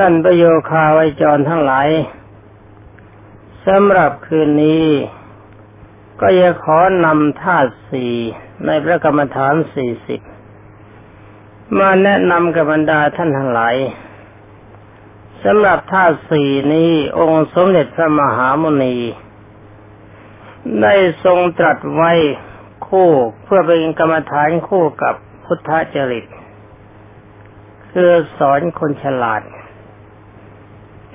ท่านประโยคาไวจรทั้งหลายสำหรับคืนนี้ ก็จะขอนำธาตุสี่ในพระกรรมฐานสี่สิบมาแนะนำกับบรรดาท่านทั้งหลายสำหรับธาตุสี่นี้องค์สมเด็จพระมหามุนี ได้ทรงตรัสไว้คู่เพื่อเป็นกรรมฐานคู่กับพุทธจริต คือสอนคนฉลาด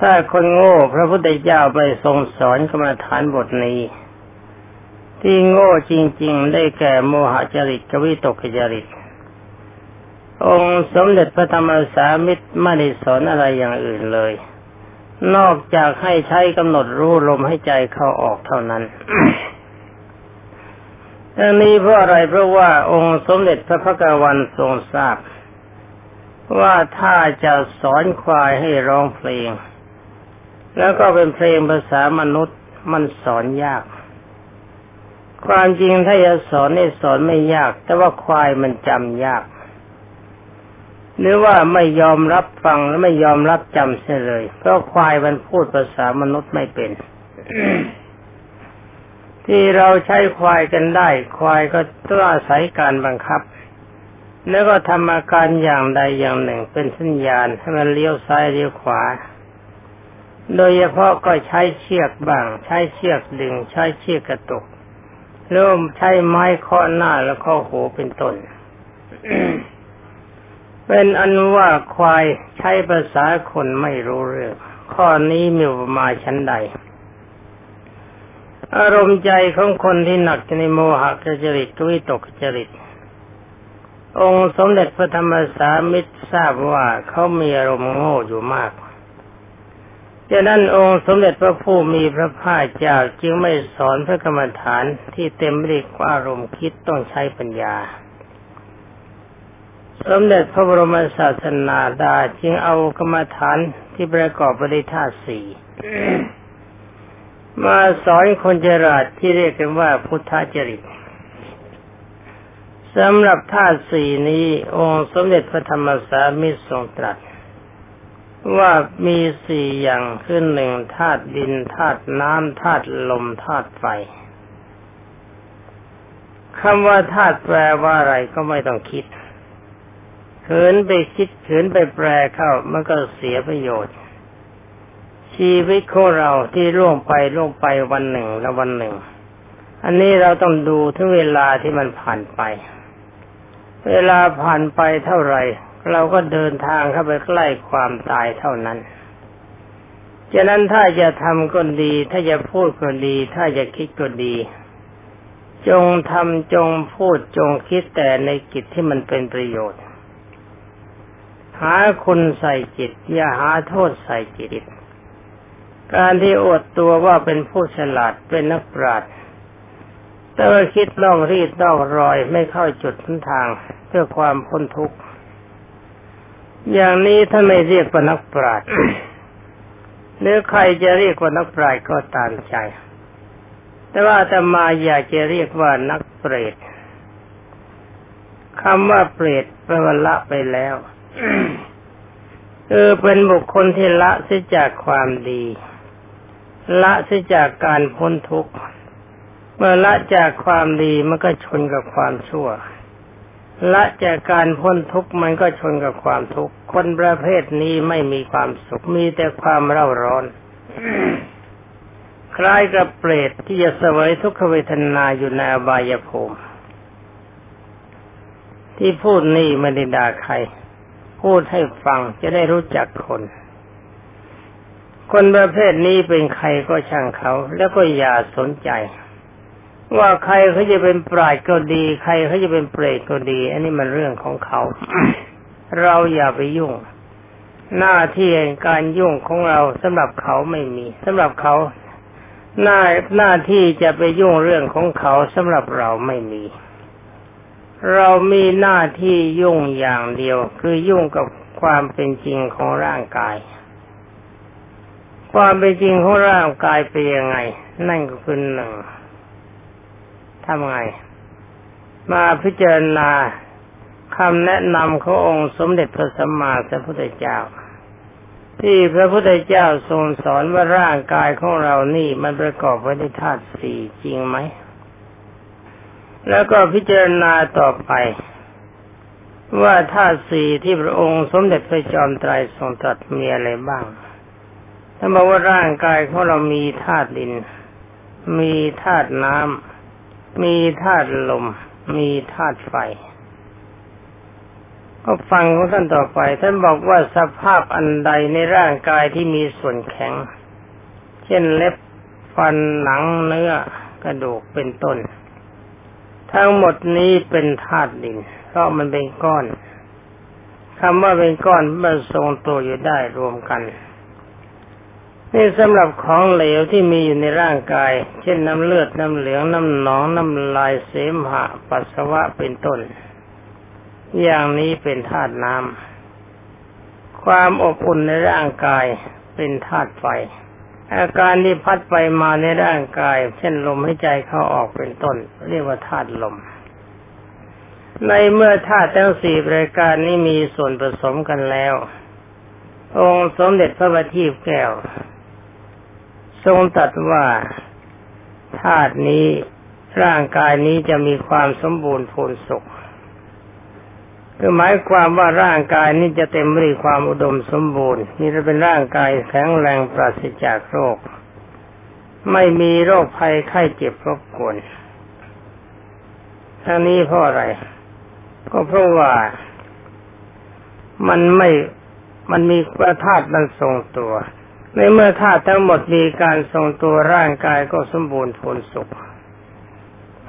ถ้าคนโง่พระพุทธเจ้าไปทรงสอนกรรมฐานบทนี้ ที่โง่จริง ๆ ได้แก่โมหจริตกวิตกจริต องค์สมเด็จพระธรรมสามิตรไม่ได้สอนอะไรอย่างอื่นเลย นอกจากให้ใช้กำหนดรู้ลมให้ใจเข้าออกเท่านั้นดังนี้เพราะอะไรเพราะว่าองค์สมเด็จพระพักวันทรงทราบ ว่าถ้าจะสอนควายให้ร้องเพลง แล้วก็เป็นเพลงภาษามนุษย์มันสอนยาก ความจริงถ้าจะสอนนี่สอนไม่ยาก แต่ว่าควายมันจำยาก หรือว่าไม่ยอมรับฟังและไม่ยอมรับจำเสียเลย เพราะควายมันพูดภาษามนุษย์ไม่เป็น ที่เราใช้ควายกันได้ ควายก็ต้องอาศัยการบังคับแล้วก็ทำอาการอย่างใดอย่างหนึ่งเป็นสัญญาณให้มันเลี้ยวซ้ายเลี้ยวขวา โดยเฉพาะก็ใช้เชือกบ้าง ใช้เชือกดึง ใช้เชือกกระตุกเริ่มใช้ไม้ข้อหน้าแล้วข้อหูเป็นต้นเป็นอันว่าควายใช้ภาษาคนไม่รู้เรื่อง ข้อนี้มีมาชั้นใด อารมณ์ใจของคนที่หนักในโมหะกจริตวิตกจริต องค์สมเด็จพระธรรมสามิตรทราบว่าเขามีอารมณ์โง่อยู่มาก ดังนั้นองค์สมเด็จพระผู้มีพระภาคเจ้าจึงไม่สอนพระกรรมฐานที่เต็มไปด้วยอารมณ์คิดต้องใช้ปัญญา สมเด็จพระบรมศาสนาดาจึงเอากรรมฐานที่ประกอบไปด้วยธาตุสี่มาสอนคนจราดที่เรียกกันว่าพุทธจริตสำหรับธาตุสี่นี้ องค์สมเด็จพระธรรมสามิตรทรงตรัส ว่ามีสี่อย่างขึ้นหนึ่งธาตุดินธาตุน้ำธาตุลมธาตุไฟคำว่าธาตุแปลว่าอะไรก็ไม่ต้องคิดเขินไปคิดเขินไปแปลเข้ามันก็เสียประโยชน์ ชีวิตของเราที่ล่วงไปล่วงไปวันหนึ่งแล้ววันหนึ่ง อันนี้เราต้องดูถึงเวลาที่มันผ่านไป เวลาผ่านไปเท่าไหร่ เราก็เดินทางเข้าไปใกล้ความตายเท่านั้นฉะนั้นถ้าจะทำก็ดี ถ้าจะพูดก็ดี ถ้าจะคิดก็ดี จงทำจงพูดจงคิดแต่ในกิจที่มันเป็นประโยชน์ หาคุณใส่จิต อย่าหาโทษใส่จิต การที่อดตัวว่าเป็นผู้ฉลาดเป็นนักปราชญ์แต่ว่าคิดล่องรีดล่องรอยไม่เข้าจุดทุนทางเพื่อความพ้นทุกข์ อย่างนี้ถ้าไม่เรียกว่านักปราชญ์หรือใครจะเรียกว่านักปราชญ์ก็ตามใจ แต่ว่าแต่มาอยากจะเรียกว่านักเปรตคำว่าเปรตแปลว่าละไปแล้วคือเป็นบุคคลที่ละเสียจากความดี ละเสียจากการพ้นทุกข์เมื่อละจากความดีมันก็ชนกับความชั่ว ละจากการพ้นทุกข์มันก็ชนกับความทุกข์ คนประเภทนี้ไม่มีความสุข มีแต่ความเร่าร้อน คล้ายกับเปรตที่จะเสวยทุกขเวทนาอยู่ในอบายภูมิ ที่พูดนี่ไม่ได้ด่าใคร พูดให้ฟังจะได้รู้จักคนคนประเภทนี้เป็นใครก็ช่างเขา แล้วก็อย่าสนใจ ว่าใครเขาจะเป็นปราดก็ดี ใครเขาจะเป็นเปรตก็ดี อันนี้มันเรื่องของเขา เราอย่าไปยุ่ง หน้าที่การยุ่งของเราสำหรับเขาไม่มีสำหรับเขาหน้าหน้าที่จะไปยุ่งเรื่องของเขาสำหรับเราไม่มี เรามีหน้าที่ยุ่งอย่างเดียว คือยุ่งกับความเป็นจริงของร่างกาย ความเป็นจริงของร่างกายเป็นยังไง นั่นก็คือหนึ่ง ทำไง มาพิจารณาคำแนะนำขององค์สมเด็จพระสัมมาสัมพุทธเจ้า ที่พระพุทธเจ้าทรงสอนว่าร่างกายของเรานี่มันประกอบไว้ด้วยธาตุสี่จริงไหม แล้วก็พิจารณาต่อไปว่าธาตุสี่ที่พระองค์สมเด็จพระจอมไตรทรงตรัสมีอะไรบ้างท่านบอกว่าร่างกายของเรามีธาตุดิน มีธาตุน้ำ มีธาตุลม มีธาตุไฟ ก็ฟังของท่านต่อไป ท่านบอกว่าสภาพอันใดในร่างกายที่มีส่วนแข็ง เช่นเล็บฟันหนังเนื้อกระดูกเป็นต้น ทั้งหมดนี้เป็นธาตุดิน เพราะมันเป็นก้อนคำว่าเป็นก้อนมันทรงตัวอยู่ได้รวมกัน นี่สำหรับของเหลวที่มีอยู่ในร่างกาย เช่นน้ำเลือดน้ำเหลืองน้ำหนองน้ำลายเสมหะ ปัสสาวะเป็นต้น อย่างนี้เป็นธาตุน้ำความอบอุ่นในร่างกายเป็นธาตุไฟ อาการที่พัดไปมาในร่างกาย เช่นลมหายใจเข้าออกเป็นต้น เรียกว่าธาตุลม ในเมื่อธาตุทั้งสี่รายการนี้มีส่วนผสมกันแล้ว องค์สมเด็จพระบัณฑิตแก้ว ทรงตรัสว่าธาตุนี้ร่างกายนี้จะมีความสมบูรณ์พูนสุขคือหมายความว่าร่างกายนี้จะเต็มไปด้วยความอุดมสมบูรณ์ นี่จะเป็นร่างกายแข็งแรงปราศจากโรค ไม่มีโรคภัยไข้เจ็บรบกวนทั้งนี้เพราะอะไร ก็เพราะว่ามันไม่มันมีธาตุมันทรงตัว ในเมื่อธาตุทั้งหมดมีการทรงตัวร่างกายก็สมบูรณ์ผลสุข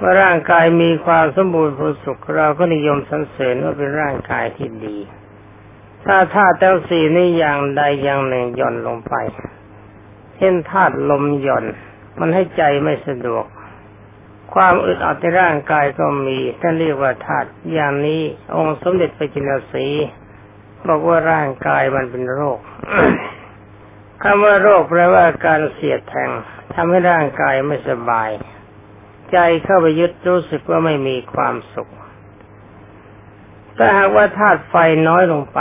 ว่าร่างกายมีความสมบูรณ์ผลสุข เราก็นิยมสรรเสริญว่าเป็นร่างกายที่ดี ถ้าธาตุทั้งสี่นี้อย่างใดอย่างหนึ่งหย่อนลงไป เช่นธาตุลมหย่อน มันให้ใจไม่สะดวก ความอึดอัดในร่างกายก็มีท่านเรียกว่าธาตุอย่างนี้ องค์สมเด็จพระจินสีบอกว่าร่างกายมันเป็นโรค คำว่าโรคแปลว่าการเสียดแทงทำให้ร่างกายไม่สบาย ใจเข้าไปยึดรู้สึกว่าไม่มีความสุขถ้าหากว่าธาตุไฟน้อยลงไป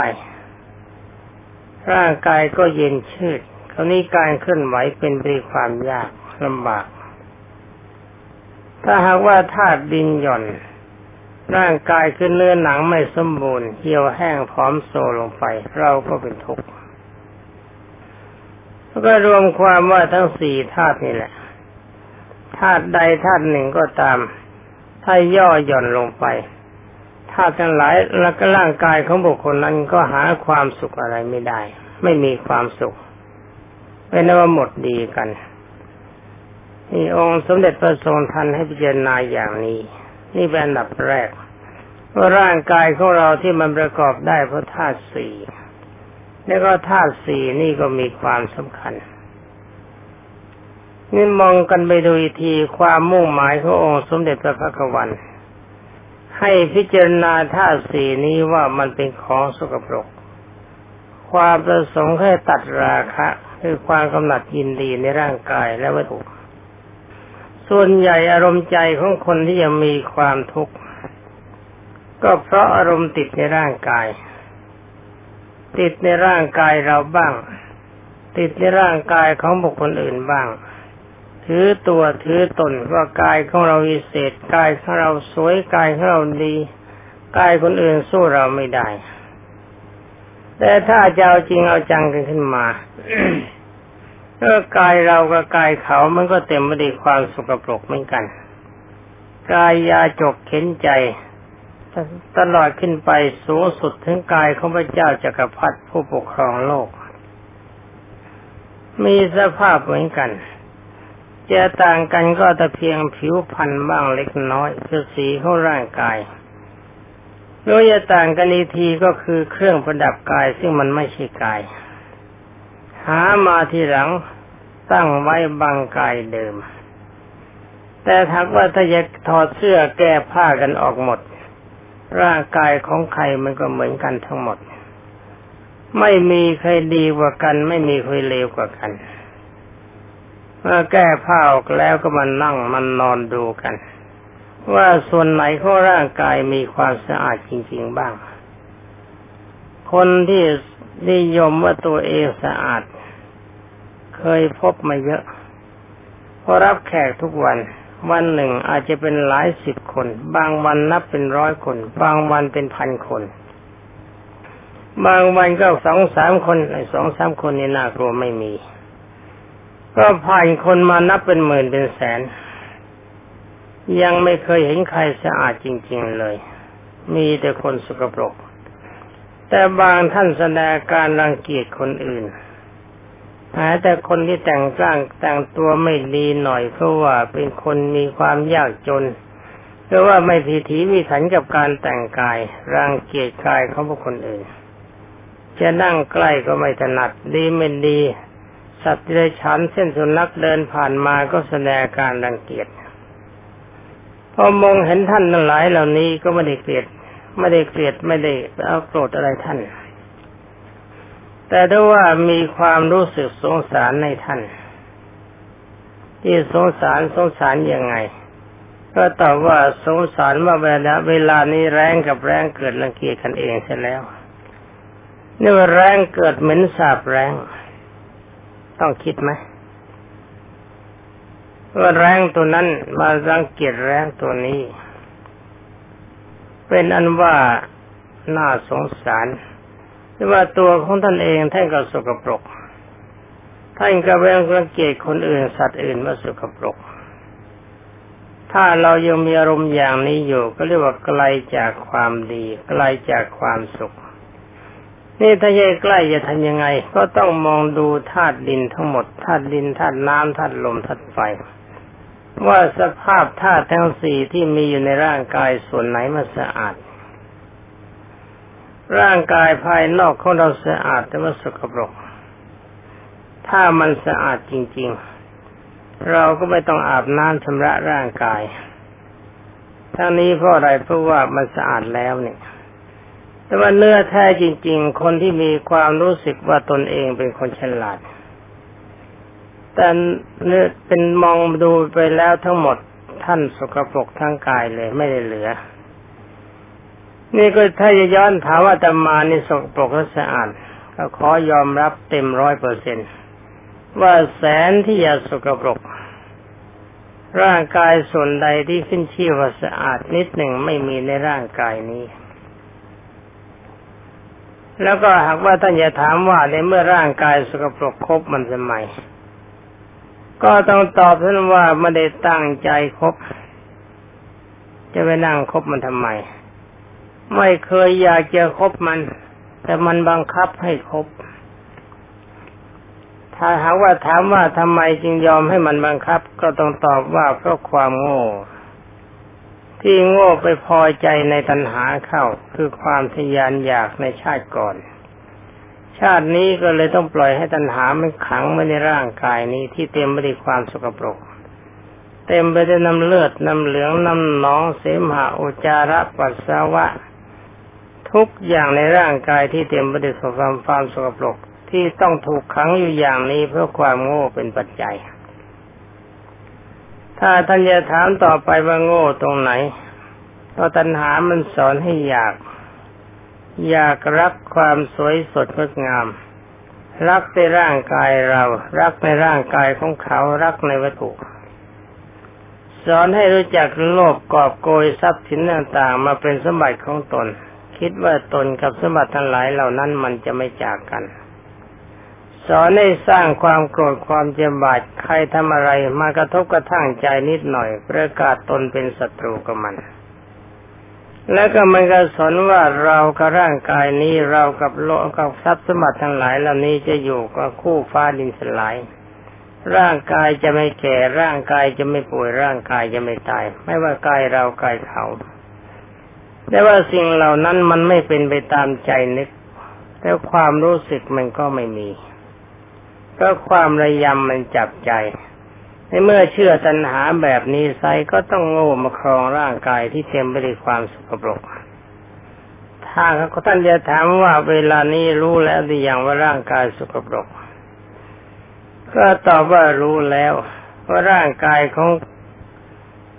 ร่างกายก็เย็นชืดคราวนี้การเคลื่อนไหวเป็นไปความยากลำบาก ถ้าหากว่าธาตุดินหย่อน ร่างกายขึ้นเนื้อหนังไม่สมบูรณ์เหี่ยวแห้งพร้อมโซลงไป เราก็เป็นทุกข์ ก็รวมความว่าทั้งสี่ธาตุนี่แหละธาตุใดธาตุหนึ่งก็ตาม ถ้าย่อหย่อนลงไปธาตุทั้งหลายแล้วก็ร่างกายของบุคคลนั้นก็หาความสุขอะไรไม่ได้ ไม่มีความสุขเป็นว่าหมดดีกันนี่องค์สมเด็จพระทรงทันให้พิจารณาอย่างนี้ นี่เป็นอันดับแรกว่าร่างกายของเราที่มันประกอบได้เพราะธาตุสี่ แล้วก็ธาตุสี่นี่ก็มีความสำคัญ นี่มองกันไปดูทีความมุ่งหมายขององค์สมเด็จพระพักวัน ให้พิจารณาธาตุสี่นี้ว่ามันเป็นของสกปรก ความประสงค์ให้ตัดราคะ คือความกำหนัดยินดีในร่างกายและวัตถุ ส่วนใหญ่อารมณ์ใจของคนที่ยังมีความทุกข์ก็เพราะอารมณ์ติดในร่างกาย ติดในร่างกายเราบ้าง ติดในร่างกายของบุคคลอื่นบ้าง ถือตัวถือตนว่ากายของเราวิเศษกายของเราสวยกายของเราดีกายคนอื่นสู้เราไม่ได้ แต่ถ้าจะเอาจริงเอาจังกันขึ้นมาก็กายเรากับกายเขามันก็เต็มไปด้วยความสกปรกเหมือนกัน กายยาจกเข็นใจ ตลอดขึ้นไปสูงสุดถึงกายของพระเจ้าจักรพรรดิผู้ปกครองโลก มีสภาพเหมือนกันจะต่างกันก็แต่เพียงผิวพรรณบ้างเล็กน้อยคือสีของร่างกายโดยจะต่างกันอีกทีก็คือเครื่องประดับกายซึ่งมันไม่ใช่กาย หามาทีหลังตั้งไว้บางกายเดิม แต่ถ้าว่าถ้าจะถอดเสื้อแก้ผ้ากันออกหมด ร่างกายของใครมันก็เหมือนกันทั้งหมด ไม่มีใครดีกว่ากัน ไม่มีใครเลวกว่ากัน เมื่อแก้ผ้าออกแล้วก็มานั่งมันนอนดูกัน ว่าส่วนไหนของร่างกายมีความสะอาดจริง ๆบ้าง คนที่นิยมว่าตัวเองสะอาด เคยพบมาเยอะเพอรับแขกทุกวัน วันหนึ่งอาจจะเป็นหลายสิบคน บางวันนับเป็นร้อยคน บางวันเป็นพันคน บางวันก็สองสามคนสองสามคนนี่น่ากลัวไม่มี ก็ผ่านคนมานับเป็นหมื่นเป็นแสน ยังไม่เคยเห็นใครสะอาดจริง ๆเลย มีแต่คนสกปรก แต่บางท่านแสดงการรังเกียจคนอื่น หาแต่คนที่แต่งร่างแต่งตัวไม่ดีหน่อยเพราะว่าเป็นคนมีความยากจนเพราะว่าไม่พิถีพิถันกับการแต่งกายรังเกียจกายของบุคคลอื่น จะนั่งใกล้ก็ไม่ถนัดดีไม่ดี สัตว์เดรัจฉานเส้นสุนัขเดินผ่านมาก็แสดงการรังเกียจพอมองเห็นท่านทั้งหลายเหล่านี้ก็ไม่ได้เกลียด ไม่ได้เกลียดไม่ได้เอาโกรธอะไรท่าน แต่ถ้าว่ามีความรู้สึกสงสารในท่าน ที่สงสารสงสารยังไง ก็ตอบว่าสงสารว่าเวลาเวลานี้แรงกับแรงเกิดรังเกียจกันเองเสียแล้วนี่ว่าแรงเกิดเหม็นสาบแรง ต้องคิดไหมว่าแรงตัวนั้นมารังเกียจแรงตัวนี้ เป็นอันว่าน่าสงสาร ที่ว่าตัวของท่านเองท่านก็สกปรก ท่านก็เวงรังเกียจคนอื่นสัตว์อื่นว่าสกปรก ถ้าเรายังมีอารมณ์อย่างนี้อยู่ก็เรียกว่าไกลจากความดีไกลจากความสุข นี่ถ้าใช่ใกล้จะทำยังไง ก็ต้องมองดูธาตุดินทั้งหมดธาตุดินธาตุน้ำธาตุลมธาตุไฟว่าสภาพธาตุทั้งสี่ที่มีอยู่ในร่างกายส่วนไหนมันสะอาด ร่างกายภายนอกของเราสะอาดแต่ว่าสกปรก ถ้ามันสะอาดจริง ๆ เราก็ไม่ต้องอาบน้ำชำระร่างกาย ทั้งนี้เพราะอะไรเพราะว่ามันสะอาดแล้วเนี่ย แต่ว่าเนื้อแท้จริง ๆ คนที่มีความรู้สึกว่าตนเองเป็นคนฉลาด แต่เนื้อเป็นมองดูไปแล้วทั้งหมดท่านสกปรกทั้งกายเลยไม่ได้เหลือ นี่ก็ถ้าจะย้อนถามว่าตมานี่สกปรกและสะอาดก็ขอยอมรับเต็มร้อยเปอร์เซ็นว่าแสนที่จะสกปรก ร่างกายส่วนใดที่ขึ้นชื่อว่าสะอาดนิดหนึ่งไม่มีในร่างกายนี้แล้วก็หากว่าท่านจะถามว่าในเมื่อร่างกายสกปรกครบมันทำไมก็ต้องตอบท่านว่าไม่ได้ตั้งใจครบจะไปนั่งคบมันทำไม ไม่เคยอยากจะคบมัน แต่มันบังคับให้คบ ถ้าหาว่าถามว่าทำไมจึงยอมให้มันบังคับ ก็ต้องตอบว่าเพราะความโง่ ที่โง่ไปพอใจในตัณหาเข้า คือความทยานอยากในชาติก่อน ชาตินี้ก็เลยต้องปล่อยให้ตัณหามันขังไว้ในร่างกายนี้ที่เต็มไปด้วยความสกปรกเต็มไปด้วยน้ำเลือด น้ำเหลือง น้ำหนอง เสมหะอุจาระปัสสาวะ ทุกอย่างในร่างกายที่เต็มไปด้วยความความสกปรกที่ต้องถูกขังอยู่อย่างนี้เพราะความโง่เป็นปัจจัย ถ้าท่านจะถามต่อไปว่าโง่ตรงไหนเพราะตัณหามันสอนให้อยาก อยากรักความสวยสดงดงาม รักในร่างกายเรา รักในร่างกายของเขา รักในวัตถุ สอนให้รู้จักโลภกอบโกยทรัพย์สินต่างๆมาเป็นสมบัติของตน คิดว่าตนกับสมบัติทั้งหลายเหล่านั้นมันจะไม่จากกัน สอนให้สร้างความโกรธความเจ็บบาดใครทำอะไรมากระทบกระทั่งใจนิดหน่อย ประกาศตนเป็นศัตรูกับมันแล้วก็มันก็สอนว่าเรากับร่างกายนี้เรากับโลกกับทรัพย์สมบัติทั้งหลายเหล่านี้จะอยู่กับคู่ฟ้าดินสลาย ร่างกายจะไม่แก่ร่างกายจะไม่ป่วยร่างกายจะไม่ตาย ไม่ว่ากายเรากายเขา แต่ว่าสิ่งเหล่านั้นมันไม่เป็นไปตามใจนึกแต่ความรู้สึกมันก็ไม่มีก็ความระยำมันจับใจ ในเมื่อเชื่อตัณหาแบบนี้ไซก็ต้องโง่มาครองร่างกายที่เต็มไปด้วยความสกปรกถ้าเขาท่านจะถามว่าเวลานี้รู้แล้วหรือยังว่าร่างกายสกปรก ก็ตอบว่ารู้แล้วว่าร่างกายของ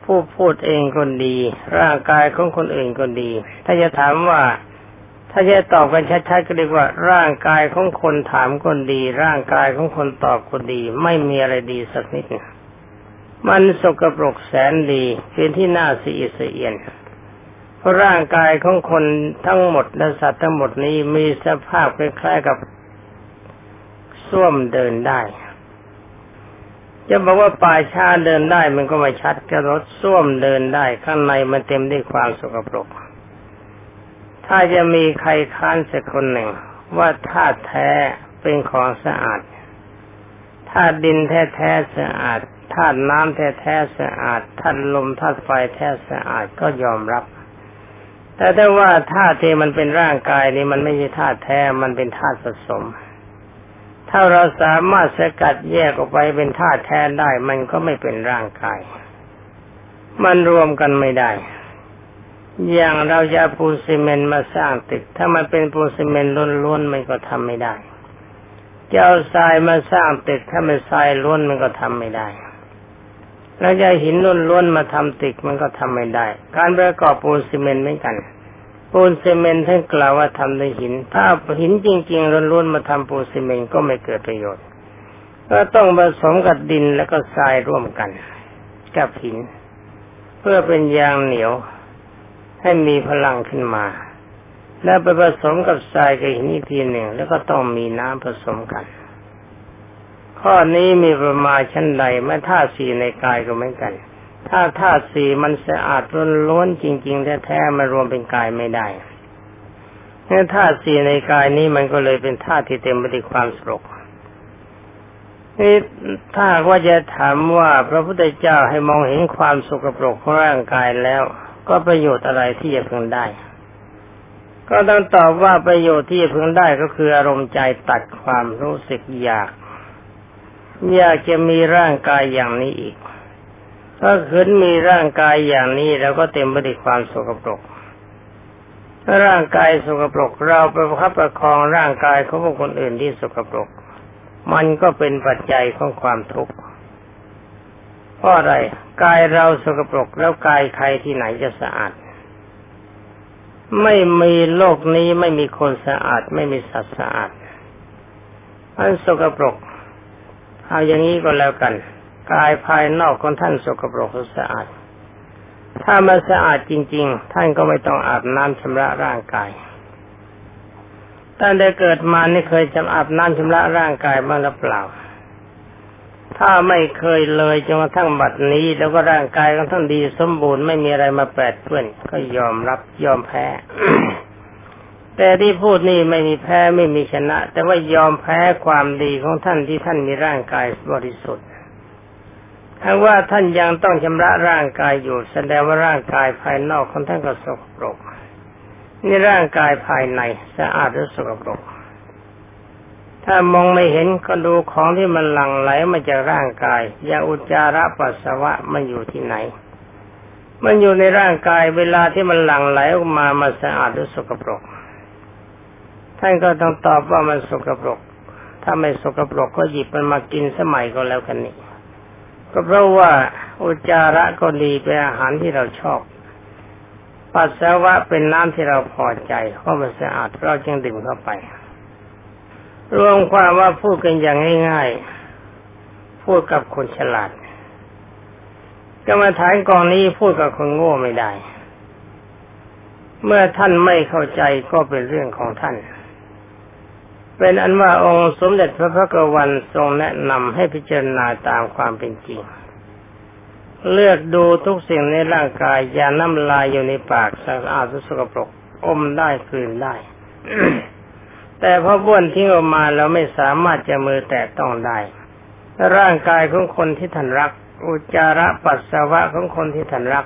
ผู้พูดเองคนดี ร่างกายของคนอื่นคนดี ถ้าจะถามว่า ถ้าจะตอบกันชัดๆก็เรียกว่า ร่างกายของคนถามคนดี ร่างกายของคนตอบคนดี ไม่มีอะไรดีสักนิดมันสกปรกแสนดีเป็นที่น่าสีเสียนเพราะร่างกายของคนทั้งหมดและสัตว์ทั้งหมดนี้มีสภาพคล้ายๆกับส้วมเดินได้ จะบอกว่าป่าชาเดินได้มันก็ไม่ชัดกระรถส้วมเดินได้ข้างในมันเต็มด้วยความสกปรก ถ้าจะมีใครค้านสักคนหนึ่ง ว่าธาตุแท้เป็นของสะอาดธาตุดินแท้ๆสะอาดธาตุน้ำแท้ๆสะอาดธาตุลมธาตุไฟแท้สะอาดก็ยอมรับ แต่ถ้าว่าธาตุที่มันเป็นร่างกายนี่มันไม่ใช่ธาตุแท้มันเป็นธาตุผสม ถ้าเราสามารถสกัดแยกออกไปเป็นธาตุแท้ได้ มันก็ไม่เป็นร่างกาย มันรวมกันไม่ได้ อย่างเราจะปูนซีเมนต์มาสร้างตึก ถ้ามันเป็นปูนซีเมนต์ล้วนๆมันก็ทำไม่ได้จะเอาทรายมาสร้างตึก ถ้ามันทรายล้วนมันก็ทำไม่ได้แล้วจะหินล้วนๆมาทำตึกมันก็ทำไม่ได้ การประกอบปูนซีเมนต์เหมือนกัน ปูนซีเมนท่านกล่าวว่าทำด้วยหิน ถ้าหินจริงๆล้วนๆมาทำปูนซีเมนก็ไม่เกิดประโยชน์ ก็ต้องผสมกับดินแล้วก็ทรายร่วมกัน กับหิน เพื่อเป็นยางเหนียว ให้มีพลังขึ้นมา แล้วไปผสมกับทรายกับหินอีกทีหนึ่ง แล้วก็ต้องมีน้ำผสมกัน ข้อนี้มีประมาณชั้นใดเมื่อธาตุสี่ในกายก็เหมือนกัน ถ้าธาตุสี่มันสะอาดล้วนจริง ๆ แท้ๆมารวมเป็นกายไม่ได้เมื่อธาตุสี่ในกายนี้มันก็เลยเป็นธาตุที่เต็มไปด้วยความสกนี่ถ้าว่าจะถามว่าพระพุทธเจ้าให้มองเห็นความสกปรกของร่างกายแล้ว ก็ประโยชน์อะไรที่จะพึงได้ ก็ต้องตอบว่าประโยชน์ที่จะพึงได้ก็คืออารมณ์ใจตัดความรู้สึกอยาก อยากจะมีร่างกายอย่างนี้อีก ถ้าขืนมีร่างกายอย่างนี้เราก็เต็มไปด้วยความสกปรกร่างกายสกปรกเราไปประคับประคองร่างกายของคนอื่นที่สกปรก มันก็เป็นปัจจัยของความทุกข์เพราะอะไรกายเราสกปรกแล้วกายใครที่ไหนจะสะอาด ไม่มีโลกนี้ไม่มีคนสะอาด ไม่มีสัตว์สะอาดมันสกปรกเอาอย่างนี้ก็แล้วกัน กายภายนอกของท่านสกปรกสะอาด ถ้ามันสะอาดจริง ๆ ท่านก็ไม่ต้องอาบน้ำชำระร่างกายท่านได้เกิดมานี่เคยจำอาบน้ำชำระร่างกายบ้างหรือเปล่า ถ้าไม่เคยเลยจนกระทั่งบัดนี้ แล้วก็ร่างกายของท่านดีสมบูรณ์ไม่มีอะไรมาแปดเปื้อนก็ยอมรับยอมแพ้แต่ที่พูดนี่ไม่มีแพ้ไม่มีชนะ แต่ว่ายอมแพ้ความดีของท่านที่ท่านมีร่างกายบริสุทธิ์ ถ้าว่าท่านยังต้องชำระร่างกายอยู่ แสดงว่าร่างกายภายนอกของท่านก็สกปรกนี่ร่างกายภายในสะอาดหรือสกปรก ถ้ามองไม่เห็นก็ดูของที่มันหลั่งไหลมาจากร่างกาย อย่างอุจจาระปัสสาวะมันอยู่ที่ไหน มันอยู่ในร่างกายเวลาที่มันหลั่งไหลออกมามาสะอาดหรือสกปรก ท่านก็ต้องตอบว่ามันสกปรก ถ้าไม่สกปรกก็หยิบมันมากินสมัยก็แล้วกันนี่ ก็เพราะว่าอุจจาระก็ดีเป็นอาหารที่เราชอบ ปัสสาวะเป็นน้ำที่เราพอใจเพราะมันสะอาดเราจึงดื่มเข้าไป รวมความว่าพูดกันอย่างง่ายๆ พูดกับคนฉลาดกรรมฐานกองนี้พูดกับคนโง่ไม่ได้ เมื่อท่านไม่เข้าใจก็เป็นเรื่องของท่าน เป็นอันว่าองค์สมเด็จพระพักวันทรงแนะนำให้พิจารณาตามความเป็นจริง เลือกดูทุกสิ่งในร่างกายอย่าน้ำลายอยู่ในปากสะอาดสกปรกอมได้คืนได้ แต่พอบ้วนทิ้งออกมาเราไม่สามารถจะมือแตะต้องได้ ร่างกายของคนที่ท่านรัก อุจจาระปัสสาวะของคนที่ท่านรัก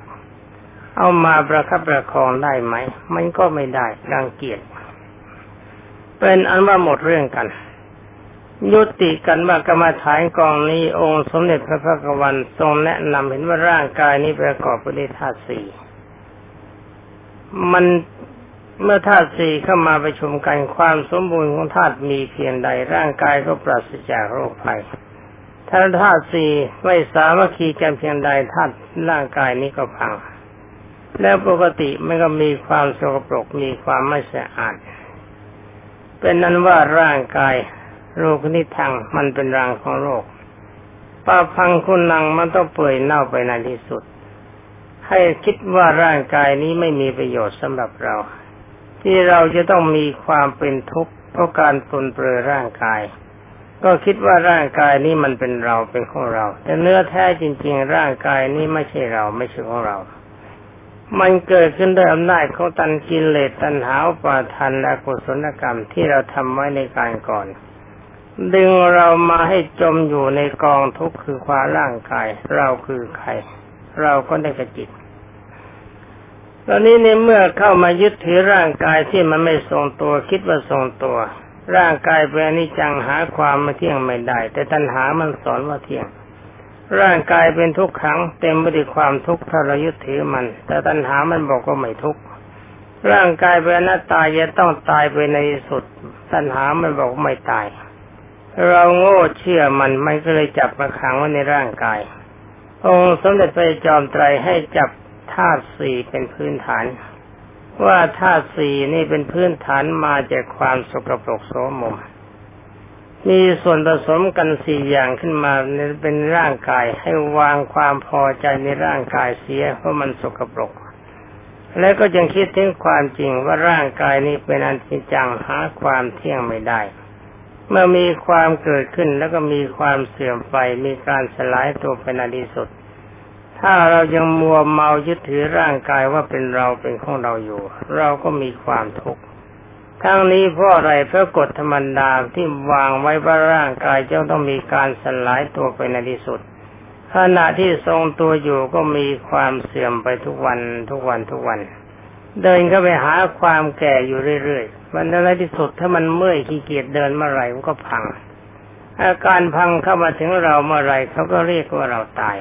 เอามาประคับประคองได้ไหม มันก็ไม่ได้รังเกียจ เป็นอันว่าหมดเรื่องกัน ยุติกันว่ากรรมฐานกองนี้องค์สมเด็จพระพักวันทรงแนะนำเห็นว่าร่างกายนี้ประกอบไปด้วยธาตุสี่มันเมื่อธาตุสี่เข้ามาประชุมกันความสมบูรณ์ของธาตุมีเพียงใดร่างกายก็ปราศจากโรคภัยถ้าธาตุสี่ไม่สามารถคีกันเพียงใดธาตุร่างกายนี้ก็พัง แล้วปกติมันก็มีความสกปรกมีความไม่สะอาด เป็นนั้นว่าร่างกาย โรคนิทังมันเป็นรังของโรคป้าพังคุณนังมันต้องเปื่อยเน่าไปในที่สุด ให้คิดว่าร่างกายนี้ไม่มีประโยชน์สำหรับเรา ที่เราจะต้องมีความเป็นทุกข์เพราะการปนเปื้อร่างกาย ก็คิดว่าร่างกายนี้มันเป็นเราเป็นของเรา แต่เนื้อแท้จริง ๆ ร่างกายนี้ไม่ใช่เราไม่ใช่ของเรา มันเกิดขึ้นด้วยอำนาจของตันกินเลสตันหาปาทันและกุศลกรรมที่เราทำไว้ในการก่อน ดึงเรามาให้จมอยู่ในกองทุกข์คือความร่างกาย เราคือใคร เราก็ได้กระจิตตอนนี้ในเมื่อเข้ามายึดถือร่างกายที่มันไม่ทรงตัวคิดว่าทรงตัว ร่างกายเป็นอนิจจังหาความมาเที่ยงไม่ได้ แต่ตัณหามันสอนว่าเที่ยง ร่างกายเป็นทุกขังเต็มไปด้วยความทุกข์ถ้าเรายึดถือมัน แต่ตัณหามันบอกว่าไม่ทุกข์ร่างกายเป็นอนัตตาจะต้องตายไปในสุด ตัณหามันบอกไม่ตาย เราโง่เชื่อมันมันก็เลยจับมาขังไว้ในร่างกาย องค์สมเด็จพระจอมไตรให้จับธาตุสี่เป็นพื้นฐาน ว่าธาตุสี่นี่เป็นพื้นฐานมาจากความสกปรกโสมม มีส่วนผสมกันสี่อย่างขึ้นมาเป็นร่างกายให้วางความพอใจในร่างกายเสียเพราะมันสกปรก และก็ยังคิดถึงความจริงว่าร่างกายนี้เป็นอันที่จังหาความเที่ยงไม่ได้ เมื่อมีความเกิดขึ้นแล้วก็มีความเสื่อมไปมีการสลายตัวไปในที่สุด ถ้าเรายังมัวเมายึดถือร่างกายว่าเป็นเราเป็นของเราอยู่ เราก็มีความทุกข์ ทั้งนี้เพราะอะไรเพราะกฎธรรมดาที่วางไว้ว่าร่างกายจะต้องมีการสลายตัวไปในที่สุดขณะที่ทรงตัวอยู่ก็มีความเสื่อมไปทุกวันทุกวันทุกวัน เดินก็ไปหาความแก่อยู่เรื่อยมันอะที่สุดถ้ามันเมื่อยขี้เกียจเดินเมื่อไหร่มันก็พัง อาการพังเข้ามาถึงเราเมื่อไรเขาก็เรียกว่าเราตาย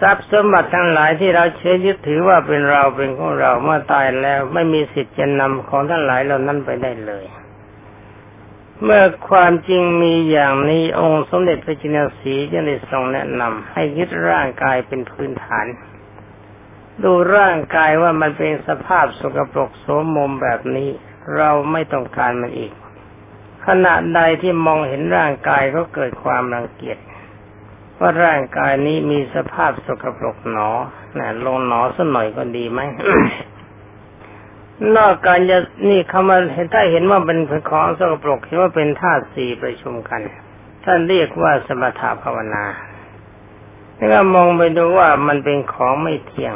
ทรัพย์สมบัติทั้งหลายที่เราเชื่อยึดถือว่าเป็นเราเป็นของเราเมื่อตายแล้วไม่มีสิทธิ์จะนำของทั้งหลายเหล่านั้นไปได้เลย เมื่อความจริงมีอย่างนี้องค์สมเด็จพระจินสีจึงได้ทรงแนะนำให้ยึดร่างกายเป็นพื้นฐาน ดูร่างกายว่ามันเป็นสภาพสกปรกโสมมแบบนี้ เราไม่ต้องการมันอีก ขณะใดที่มองเห็นร่างกายก็เกิดความรังเกียจ ว่าร่างกายนี้มีสภาพสกปรกหนอนะลงหนอสักหน่อยก็ดีไหมนอกการจะนี่เขามาเห็นถ้าเห็นว่าเป็นของสกปรกเห็นว่าเป็นธาตุสี่ประชุมกัน ท่านเรียกว่าสมถภาวนาถ้ามองไปดูว่ามันเป็นของไม่เที่ยง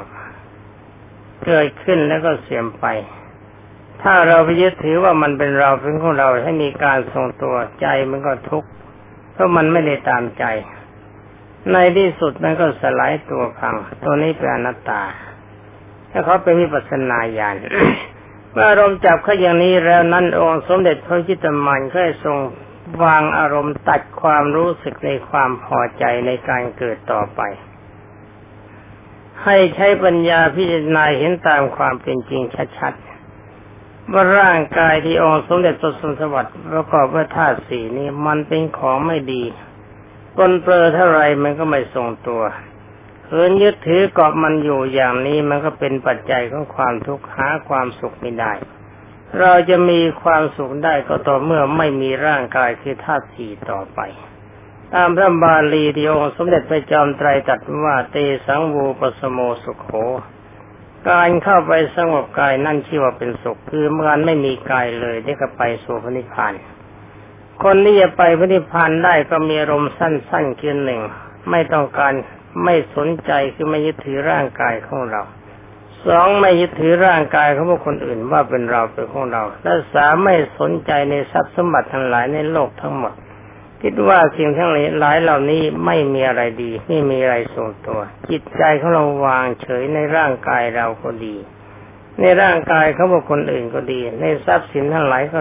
เกิดขึ้นแล้วก็เสื่อมไป ถ้าเราไปยึดถือว่ามันเป็นเราเป็นของเราให้มีการทรงตัวใจมันก็ทุกข์เพราะมันไม่ได้ตามใจ ในที่สุดมันก็สลายตัวพัง ตัวนี้เป็นอนัตตา ถ้าเขาเป็นวิปัสนาญาณเมื่ออารมณ์จับเขาอย่างนี้แล้วนั้นองค์สมเด็จพระจิตมันก็ทรงวางอารมณ์ตัดความรู้สึกในความพอใจในการเกิดต่อไป ให้ใช้ปัญญาพิจารณาเห็นตามความเป็นจริงชัดๆว่าร่างกายที่องค์สมเด็จตสมสวัสดิ์ประกอบด้วยธาตุสี่นี้มันเป็นของไม่ดี ปนเปื้อเท่าไรมันก็ไม่ทรงตัวเขินยึดถือเกาะมันอยู่อย่างนี้มันก็เป็นปัจจัยของความทุกข์หาความสุขไม่ได้ เราจะมีความสุขได้ก็ต่อเมื่อไม่มีร่างกายคือธาตุสี่ต่อไป ตามพระบาลีที่องค์สมเด็จพระจอมไตรตรัสว่าเตสังวูปสโมสุขโข การเข้าไปสงบกายนั่นชื่อว่าเป็นสุข คือเมื่อไม่มีกายเลยได้ก็ไปสู่พระนิพพาน คนที่จะไปพระนิพพานได้ก็มีอารมณ์สั้นๆเพียงหนึ่ง ไม่ต้องการไม่สนใจคือไม่ยึดถือร่างกายของเราสองไม่ยึดถือร่างกายของบุคคลอื่นว่าเป็นเราเป็นของเรา และสามไม่สนใจในทรัพย์สมบัติทั้งหลายในโลกทั้งหมด คิดว่าสิ่งทั้งหลายเหล่านี้ไม่มีอะไรดี ไม่มีอะไรทรงตัว จิตใจของเราวางเฉยในร่างกายเราก็ดี ในร่างกายเขาบอกคนอื่นก็ดี ในทรัพย์สินทั้งหลายก็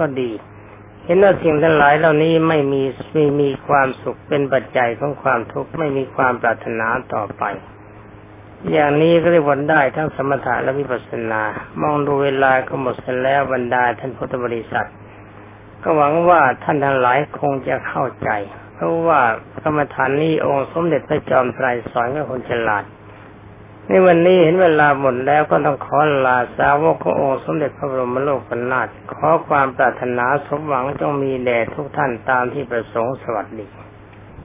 ก็ดี เห็นว่าสิ่งทั้งหลายเหล่านี้ไม่มีไม่มีความสุขเป็นปัจจัยของความทุกข์ไม่มีความปรารถนาต่อไป อย่างนี้ก็เรียกว่าได้ทั้งสมถะและวิปัสสนา มองดูเวลาก็หมดแล้วบรรดาท่านพุทธบริษัท ก็หวังว่าท่านทั้งหลายคงจะเข้าใจ เพราะว่ากรรมฐานนี้องค์สมเด็จพระจอมไตรสอนกับคนฉลาด ในวันนี้เห็นเวลาหมดแล้วก็ต้องขอลาสาวกขององค์สมเด็จพระบรมโลกนาถขอความปรารถนาสมหวังจงมีแด่ทุกท่านตามที่ประสงค์สวัสดี